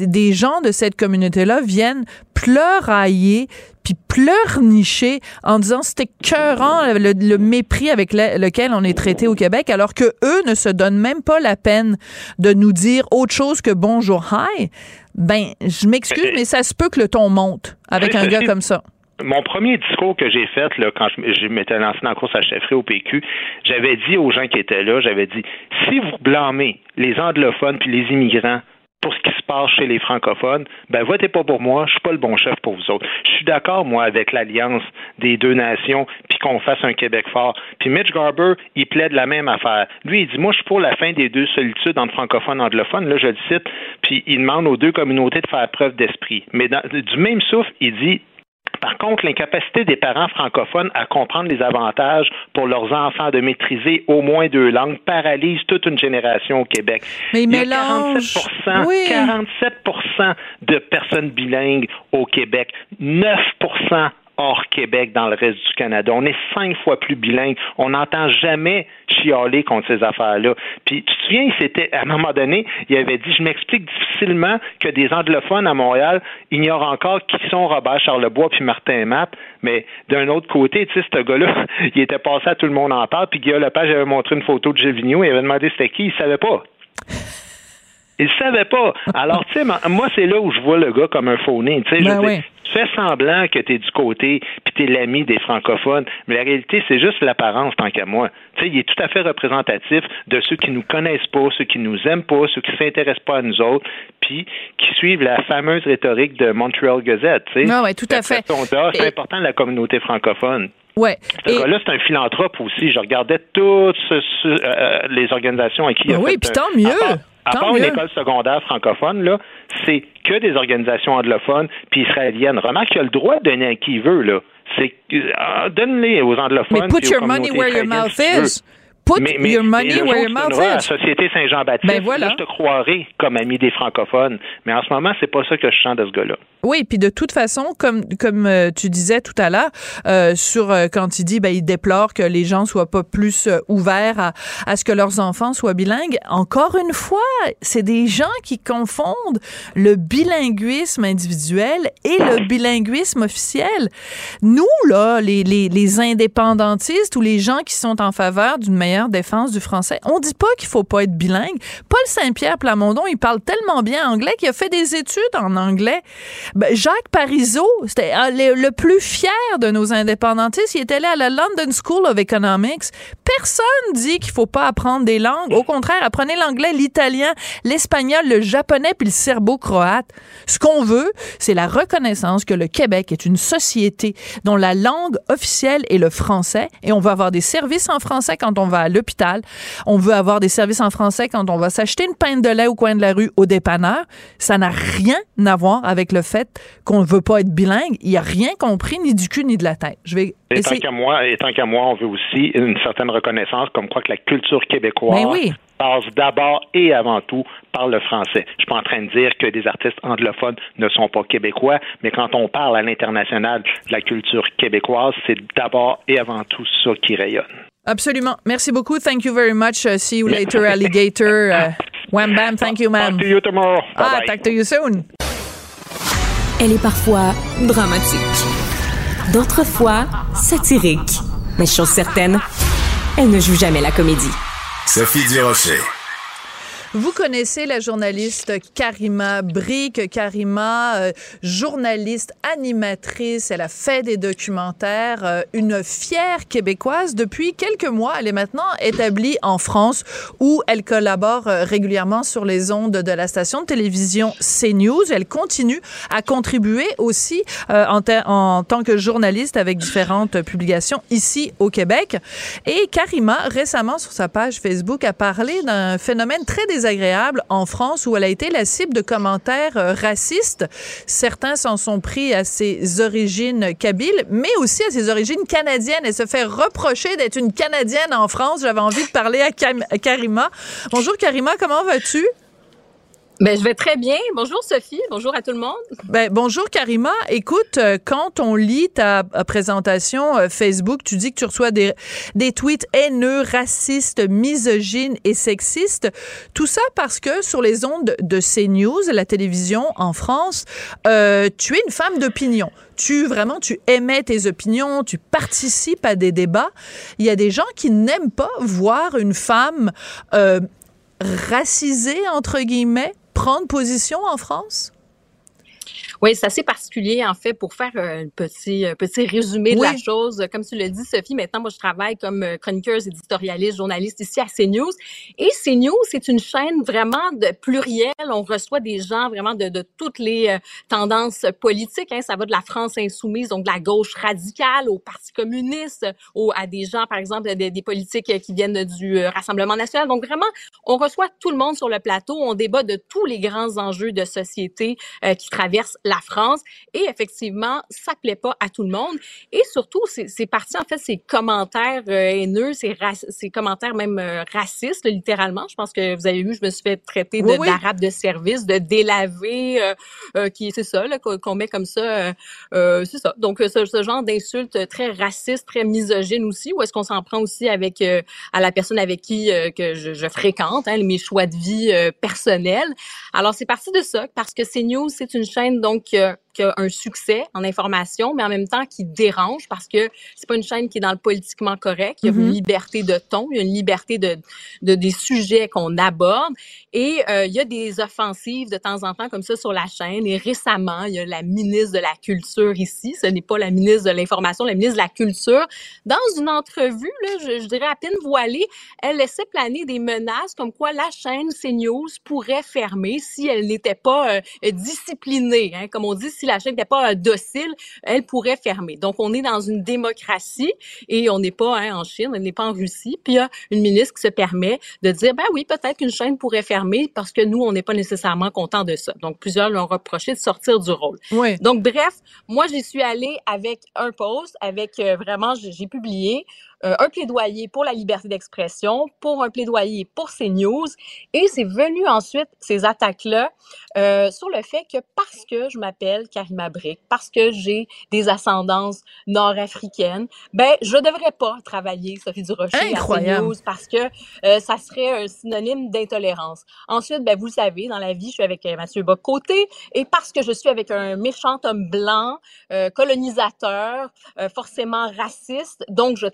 des gens de cette communauté-là viennent pleurailler puis pleurnicher en disant c'était cœurant le, mépris avec lequel on est traité au Québec, alors que eux ne se donnent même pas la peine de nous dire autre chose que bonjour, hi. Ben, je m'excuse, mais ça se peut que le ton monte avec un gars comme ça mon premier discours que j'ai fait quand je, je m'étais lancé dans la course à chefferie au PQ, j'avais dit aux gens qui étaient là, j'avais dit si vous blâmez les anglophones puis les immigrants pour ce qui se passe chez les francophones, ben votez pas pour moi, je suis pas le bon chef pour vous autres. Je suis d'accord moi avec l'alliance des deux nations puis qu'on fasse un Québec fort. Puis Mitch Garber, il plaide la même affaire. Lui, il dit moi je suis pour la fin des deux solitudes entre francophones et anglophones, là je le cite, puis il demande aux deux communautés de faire preuve d'esprit. Mais du même souffle, il dit par contre, l'incapacité des parents francophones à comprendre les avantages pour leurs enfants de maîtriser au moins deux langues paralyse toute une génération au Québec. Mais il, y a 47, 47 de personnes bilingues au Québec, 9 hors Québec dans le reste du Canada. On est cinq fois plus bilingue. On n'entend jamais chialer contre ces affaires-là. Puis tu te souviens, c'était à un moment donné, il avait dit, je m'explique difficilement que des anglophones à Montréal ignorent encore qui sont Robert Charlebois puis Martin Matt. Mais d'un autre côté, tu sais, ce gars-là, il était passé à tout le monde en parle. Puis Guillaume Lepage avait montré une photo de Gilles Vigneault. Il avait demandé c'était qui. Il savait pas. Il savait pas. Alors, tu sais, moi, c'est là où je vois le gars comme un faux Tu sais, ben tu fais semblant que tu es du côté, puis tu es l'ami des francophones, mais la réalité, c'est juste l'apparence, tant qu'à moi. Tu sais, il est tout à fait représentatif de ceux qui nous connaissent pas, ceux qui nous aiment pas, ceux qui s'intéressent pas à nous autres, puis qui suivent la fameuse rhétorique de Montreal Gazette. Tu sais. Non, ouais, tout à fait. C'est important de la communauté francophone. Ouais. Ce gars-là, c'est un philanthrope aussi. Je regardais toutes euh, les organisations à qui il a ben Oui, puis tant mieux. À part une école secondaire francophone, là, c'est que des organisations anglophones puis israéliennes. Remarque qu'il a le droit de donner à qui il veut, là. C'est euh, donne-les aux anglophones. Mais put your money where your mouth is. Put your money where your mouth is. La Société Saint-Jean-Baptiste, ben voilà. je te croirais comme ami des francophones. Mais en ce moment, c'est pas ça que je sens de ce gars-là. Oui, puis de toute façon, comme comme euh, tu disais tout à l'heure, euh, sur euh, quand il dit, ben il déplore que les gens soient pas plus ouverts à, à ce que leurs enfants soient bilingues. Encore une fois, c'est des gens qui confondent le bilinguisme individuel et le bilinguisme officiel. Nous là, les les, les indépendantistes ou les gens qui sont en faveur d'une meilleure défense du français, on dit pas qu'il faut pas être bilingue. Paul Saint-Pierre Plamondon, il parle tellement bien anglais qu'il a fait des études en anglais. Ben, Jacques Parizeau, c'était ah, le, plus fier de nos indépendantistes. Il était allé à la London School of Economics. Personne dit qu'il faut pas apprendre des langues. Au contraire, apprenez l'anglais, l'italien, l'espagnol, le japonais puis le serbo-croate. Ce qu'on veut, c'est la reconnaissance que le Québec est une société dont la langue officielle est le français et on va avoir des services en français quand on va à l'hôpital. On veut avoir des services en français quand on va s'acheter une pinte de lait au coin de la rue au dépanneur. Ça n'a rien à voir avec le fait qu'on ne veut pas être bilingue. Il n'y a rien compris ni du cul ni de la tête. Je vais et tant qu'à moi, et tant qu'à moi, on veut aussi une certaine reconnaissance, comme quoi que la culture québécoise ben passe d'abord et avant tout par le français. Je suis pas en train de dire que des artistes anglophones ne sont pas québécois, mais quand on parle à l'international de la culture québécoise, c'est d'abord et avant tout ça qui rayonne. Absolument. Merci beaucoup. Thank you very much. Uh, see you later, alligator. Uh, wham bam. Thank you, ma'am. Talk to you tomorrow. Bye ah, talk to you soon. Elle est parfois dramatique, d'autres fois satirique. Mais chose certaine, elle ne joue jamais la comédie. Sophie Durocher. Vous connaissez la journaliste Karima Brick. Karima, euh, journaliste, animatrice, elle a fait des documentaires, euh, une fière québécoise. Depuis quelques mois, elle est maintenant établie en France où elle collabore euh, régulièrement sur les ondes de la station de télévision CNews. Elle continue à contribuer aussi en, en tant que journaliste avec différentes publications ici au Québec. Et Karima, récemment sur sa page Facebook, a parlé d'un phénomène très désagréable en France où elle a été la cible de commentaires euh, racistes. Certains s'en sont pris à ses origines kabyles, mais aussi à ses origines canadiennes. Elle se fait reprocher d'être une Canadienne en France. J'avais envie de parler à Karima. Bonjour Karima, comment vas-tu? Ben, je vais très bien. Bonjour Sophie. Bonjour à tout le monde. Ben, bonjour Karima. Écoute, euh, quand on lit ta présentation euh, Facebook, tu dis que tu reçois des, des tweets haineux, racistes, misogynes et sexistes. Tout ça parce que sur les ondes de CNews, la télévision en France, euh, tu es une femme d'opinion. Tu vraiment, tu émets tes opinions, tu participes à des débats. Il y a des gens qui n'aiment pas voir une femme euh, racisée, entre guillemets, prendre position en France? Oui, c'est assez particulier, en fait, pour faire un petit, petit résumé de la chose. Comme tu l'as dit, Sophie, maintenant, moi, je travaille comme euh, chroniqueuse, éditorialiste, journaliste ici à CNews. Et CNews, c'est une chaîne vraiment de pluriel. On reçoit des gens vraiment de, de toutes les euh, tendances politiques. Hein. Ça va de la France insoumise, donc de la gauche radicale, au Parti communiste, au, à des gens, par exemple, des, des politiques qui viennent du euh, Rassemblement national. Donc, vraiment, on reçoit tout le monde sur le plateau. On débat de tous les grands enjeux de société qui traversent la France. Et effectivement, ça plaît pas à tout le monde. Et surtout, c'est parti, en fait, ces commentaires euh, haineux, ces, ces commentaires même euh, racistes, littéralement. Je pense que vous avez vu, je me suis fait traiter d'arabe de, service, de délavé, euh, qui c'est ça, qu'on met comme ça. c'est ça. Donc, ce, genre d'insultes très racistes, très misogynes aussi, ou est-ce qu'on s'en prend aussi avec à la personne avec qui que je, fréquente, hein, mes choix de vie personnels. Alors, c'est parti de ça, parce que CNews, c'est une chaîne donc donc, euh, qui a, un succès en information, mais en même temps qui dérange parce que c'est pas une chaîne qui est dans le politiquement correct. Il y a une mm-hmm. liberté de ton, il y a une liberté de, de des sujets qu'on aborde et euh, il y a des offensives de temps en temps comme ça sur la chaîne. Et récemment, il y a la ministre de la Culture ici, ce n'est pas la ministre de l'Information, la ministre de la Culture. Dans une entrevue, là, je, je dirais à peine voilée, elle laissait planer des menaces comme quoi la chaîne CNews pourrait fermer si elle n'était pas euh, disciplinée. Hein, comme on dit, si la chaîne n'était pas euh, docile, elle pourrait fermer. Donc, on est dans une démocratie et on n'est pas hein, en Chine, on n'est pas en Russie. Puis il y a une ministre qui se permet de dire, ben oui, peut-être qu'une chaîne pourrait fermer parce que nous, on n'est pas nécessairement content de ça. Donc, plusieurs l'ont reproché de sortir du rôle. Oui. Donc, bref, moi, j'y suis allée avec un post, avec euh, vraiment, j'ai publié euh, un plaidoyer pour la liberté d'expression, pour un plaidoyer pour ces news. Et c'est venu ensuite, ces attaques-là, euh, sur le fait que parce que je m'appelle Karima Brick, parce que j'ai des ascendances nord-africaines, ben je devrais pas travailler Sophie Durocher Incroyable. à CNews parce que euh, ça serait un synonyme d'intolérance. Ensuite, ben vous le savez, dans la vie, je suis avec euh, Mathieu Bocoté et parce que je suis avec un méchant homme blanc, euh, colonisateur, euh, forcément raciste, donc je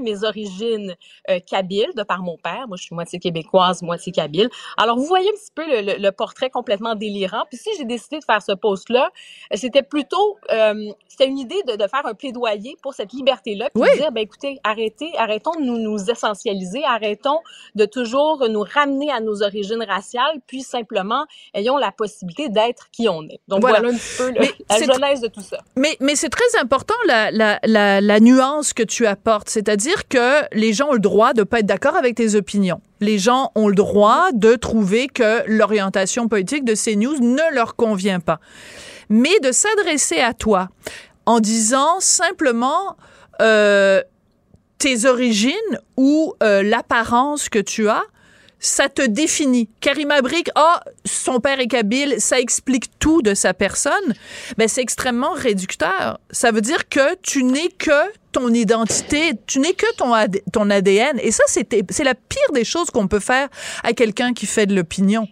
mes origines euh, kabyles de par mon père. Moi, je suis moitié québécoise, moitié kabyle. Alors, vous voyez un petit peu le, le, portrait complètement délirant. Puis si j'ai décidé de faire ce post-là, c'était plutôt, euh, c'était une idée de, de, faire un plaidoyer pour cette liberté-là, puis dire, ben écoutez, arrêtez, arrêtons de nous, nous essentialiser, arrêtons de toujours nous ramener à nos origines raciales, puis simplement ayons la possibilité d'être qui on est. Donc voilà, un petit peu le, la genèse de tout ça. Mais, mais c'est très important la, la, la, la nuance que tu apportes. C'est C'est-à-dire que les gens ont le droit de pas être d'accord avec tes opinions. Les gens ont le droit de trouver que l'orientation politique de CNews ne leur convient pas. Mais de s'adresser à toi en disant simplement euh, tes origines ou euh, l'apparence que tu as, ça te définit. Karima Brick, ah, son père est kabyle, ça explique tout de sa personne. Ben, c'est extrêmement réducteur. Ça veut dire que tu n'es que ton identité, tu n'es que ton, ton ADN. Et ça, c'est la pire des choses qu'on peut faire à quelqu'un qui fait de l'opinion.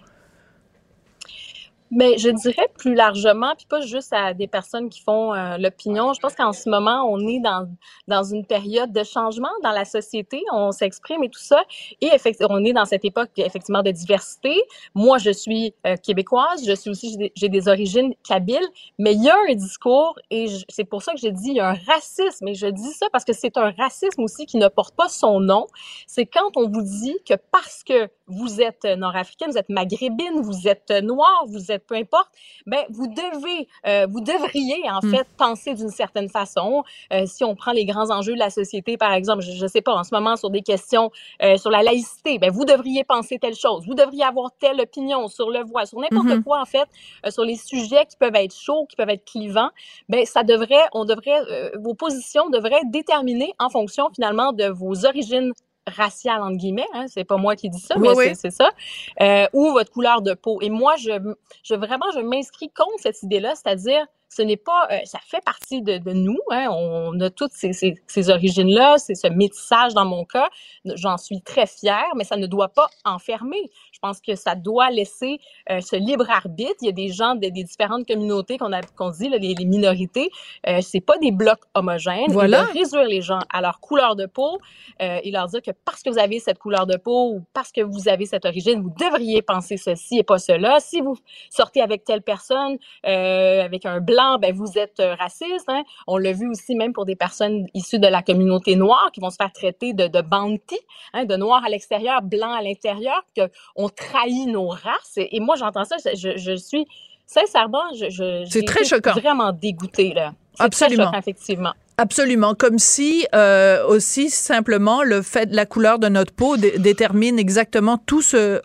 Mais je dirais plus largement, puis pas juste à des personnes qui font euh, l'opinion. Je pense qu'en ce moment, on est dans, dans une période de changement dans la société. On s'exprime et tout ça. Et effectivement, on est dans cette époque effectivement de diversité. Moi, je suis euh, québécoise. Je suis aussi, j'ai des, origines kabyles. Mais il y a un discours, et c'est pour ça que j'ai dit il y a un racisme. Et je dis ça parce que c'est un racisme aussi qui ne porte pas son nom. C'est quand on vous dit que parce que vous êtes nord-africaine, vous êtes maghrébine, vous êtes noire, vous êtes peu importe, ben vous devez, euh, vous devriez en hmm. fait penser d'une certaine façon. Euh, si on prend les grands enjeux de la société, par exemple, je, ne sais pas, en ce moment sur des questions euh, sur la laïcité, ben vous devriez penser telle chose, vous devriez avoir telle opinion sur le voile, sur n'importe mm-hmm. quoi en fait, sur les sujets qui peuvent être chauds, qui peuvent être clivants. Ben ça devrait, on devrait, vos positions devraient être déterminées en fonction finalement de vos origines raciale entre guillemets, hein, c'est pas moi qui dis ça, mais c'est ça, euh, ou votre couleur de peau. Et moi, je, je vraiment, je m'inscris contre cette idée-là, c'est-à-dire ce n'est pas, euh, ça fait partie de, de nous. Hein, on a toutes ces, ces, ces origines-là, c'est ce métissage dans mon cas. J'en suis très fière, mais ça ne doit pas enfermer. Je pense que ça doit laisser euh, ce libre arbitre. Il y a des gens des, des différentes communautés qu'on dit là, les, les, minorités. Euh, c'est pas des blocs homogènes. Voilà. Et de réduire les gens à leur couleur de peau euh, et leur dire que parce que vous avez cette couleur de peau ou parce que vous avez cette origine, vous devriez penser ceci et pas cela. Si vous sortez avec telle personne, euh, avec un blanc ben, vous êtes euh, raciste. Hein? On l'a vu aussi même pour des personnes issues de la communauté noire qui vont se faire traiter de, de bounty, hein, de noir à l'extérieur, blanc à l'intérieur, qu'on trahit nos races. Et, moi, j'entends ça, je, je, suis sincèrement, je, je c'est très choquant. Vraiment dégoûtée là. Absolument. Très choquant, effectivement. Absolument, comme si euh, aussi simplement le fait de la couleur de notre peau détermine exactement tout ce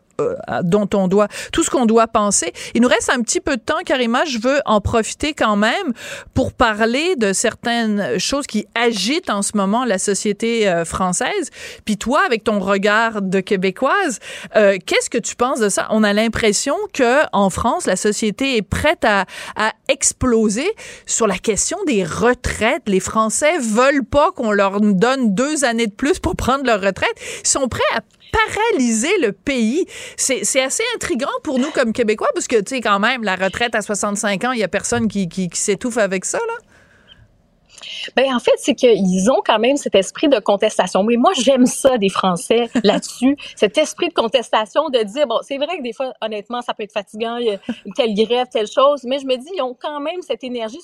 dont on doit, tout ce qu'on doit penser. Il nous reste un petit peu de temps, Karima. Je veux en profiter quand même pour parler de certaines choses qui agitent en ce moment la société euh, française. Puis toi, avec ton regard de québécoise, euh, qu'est-ce que tu penses de ça? On a l'impression que en France, la société est prête à, à exploser sur la question des retraites. Les Français veulent pas qu'on leur donne deux années de plus pour prendre leur retraite. Ils sont prêts à paralyser le pays. C'est assez intriguant pour nous comme Québécois, parce que, tu sais, quand même, la retraite à 65 ans, il y a personne qui, qui, qui s'étouffe avec ça, là. Ben en fait, c'est qu'ils ont quand même cet esprit de contestation. Mais moi, j'aime ça des Français là-dessus, cet esprit de contestation, de dire bon, c'est vrai que des fois, honnêtement, ça peut être fatigant, il y a telle grève, telle chose, mais je me dis, ils ont quand même cette énergie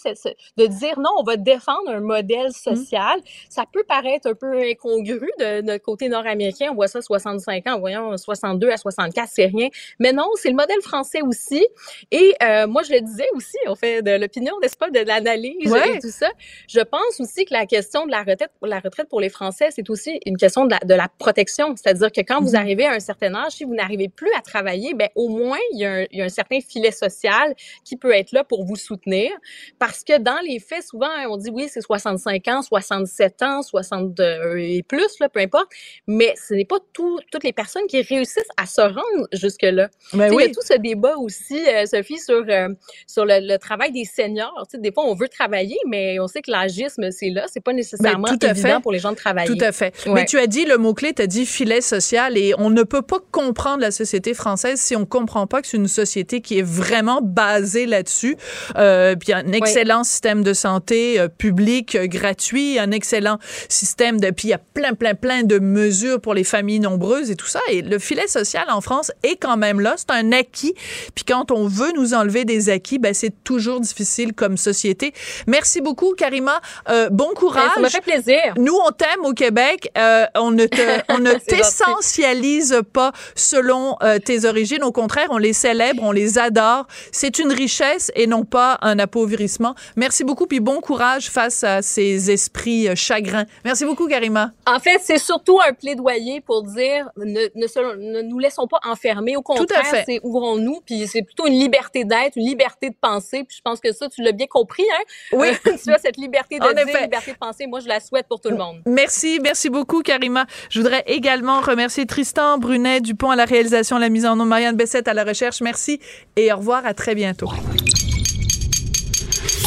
de dire non, on va défendre un modèle mmh. social. Ça peut paraître un peu incongru de notre côté nord-américain. On voit ça 65 ans, voyons 62 à 64, c'est rien. Mais non, c'est le modèle français aussi. Et euh, moi, je le disais aussi, on fait de l'opinion, n'est-ce pas, de l'analyse et tout ça. Je pense aussi que la question de la retraite, la retraite pour les Français, c'est aussi une question de la, de la protection. C'est-à-dire que quand vous mhm. arrivez à un certain âge, si vous n'arrivez plus à travailler, ben au moins il y, a un, il y, a un, certain filet social qui peut être là pour vous soutenir. Parce que dans les faits, souvent on dit oui c'est 65 ans, 67 ans, 62 et plus là, peu importe. Mais ce n'est pas tout, toutes les personnes qui réussissent à se rendre jusque là. Ben oui. Il y a tout ce débat aussi, euh, Sophie, sur euh, sur le, le, travail des seniors. Tu sais, des fois on veut travailler, mais on sait que l'âge c'est là. C'est pas nécessairement tout à évident fait. pour les gens de travailler. Tout à fait. Mais tu as dit le mot-clé, tu as dit filet social et on ne peut pas comprendre la société française si on comprend pas que c'est une société qui est vraiment basée là-dessus. Euh, puis un excellent système de santé euh, public euh, gratuit, un excellent système de... Puis il y a plein, plein, plein de mesures pour les familles nombreuses et tout ça. Et le filet social en France est quand même là. C'est un acquis. Puis quand on veut nous enlever des acquis, ben c'est toujours difficile comme société. Merci beaucoup, Karima. Euh, bon courage. Ça me fait plaisir. Nous, on t'aime au Québec. Euh, on ne te, on ne t'essentialise pas selon euh, tes origines. Au contraire, on les célèbre, on les adore. C'est une richesse et non pas un appauvrissement. Merci beaucoup puis bon courage face à ces esprits chagrins. Merci beaucoup, Karima. En fait, c'est surtout un plaidoyer pour dire ne, ne, nous laissons pas enfermer. Au contraire, c'est ouvrons-nous. Puis c'est plutôt une liberté d'être, une liberté de penser. Puis je pense que ça, tu l'as bien compris, hein? Oui. tu vois, cette liberté de en dire, liberté de penser, moi, je la souhaite pour tout le monde. Merci, merci beaucoup, Karima. Je voudrais également remercier Tristan Brunet Dupont à la réalisation, la mise en nom, Marianne Bessette à la recherche. Merci et au revoir, à très bientôt.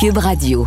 Cube Radio.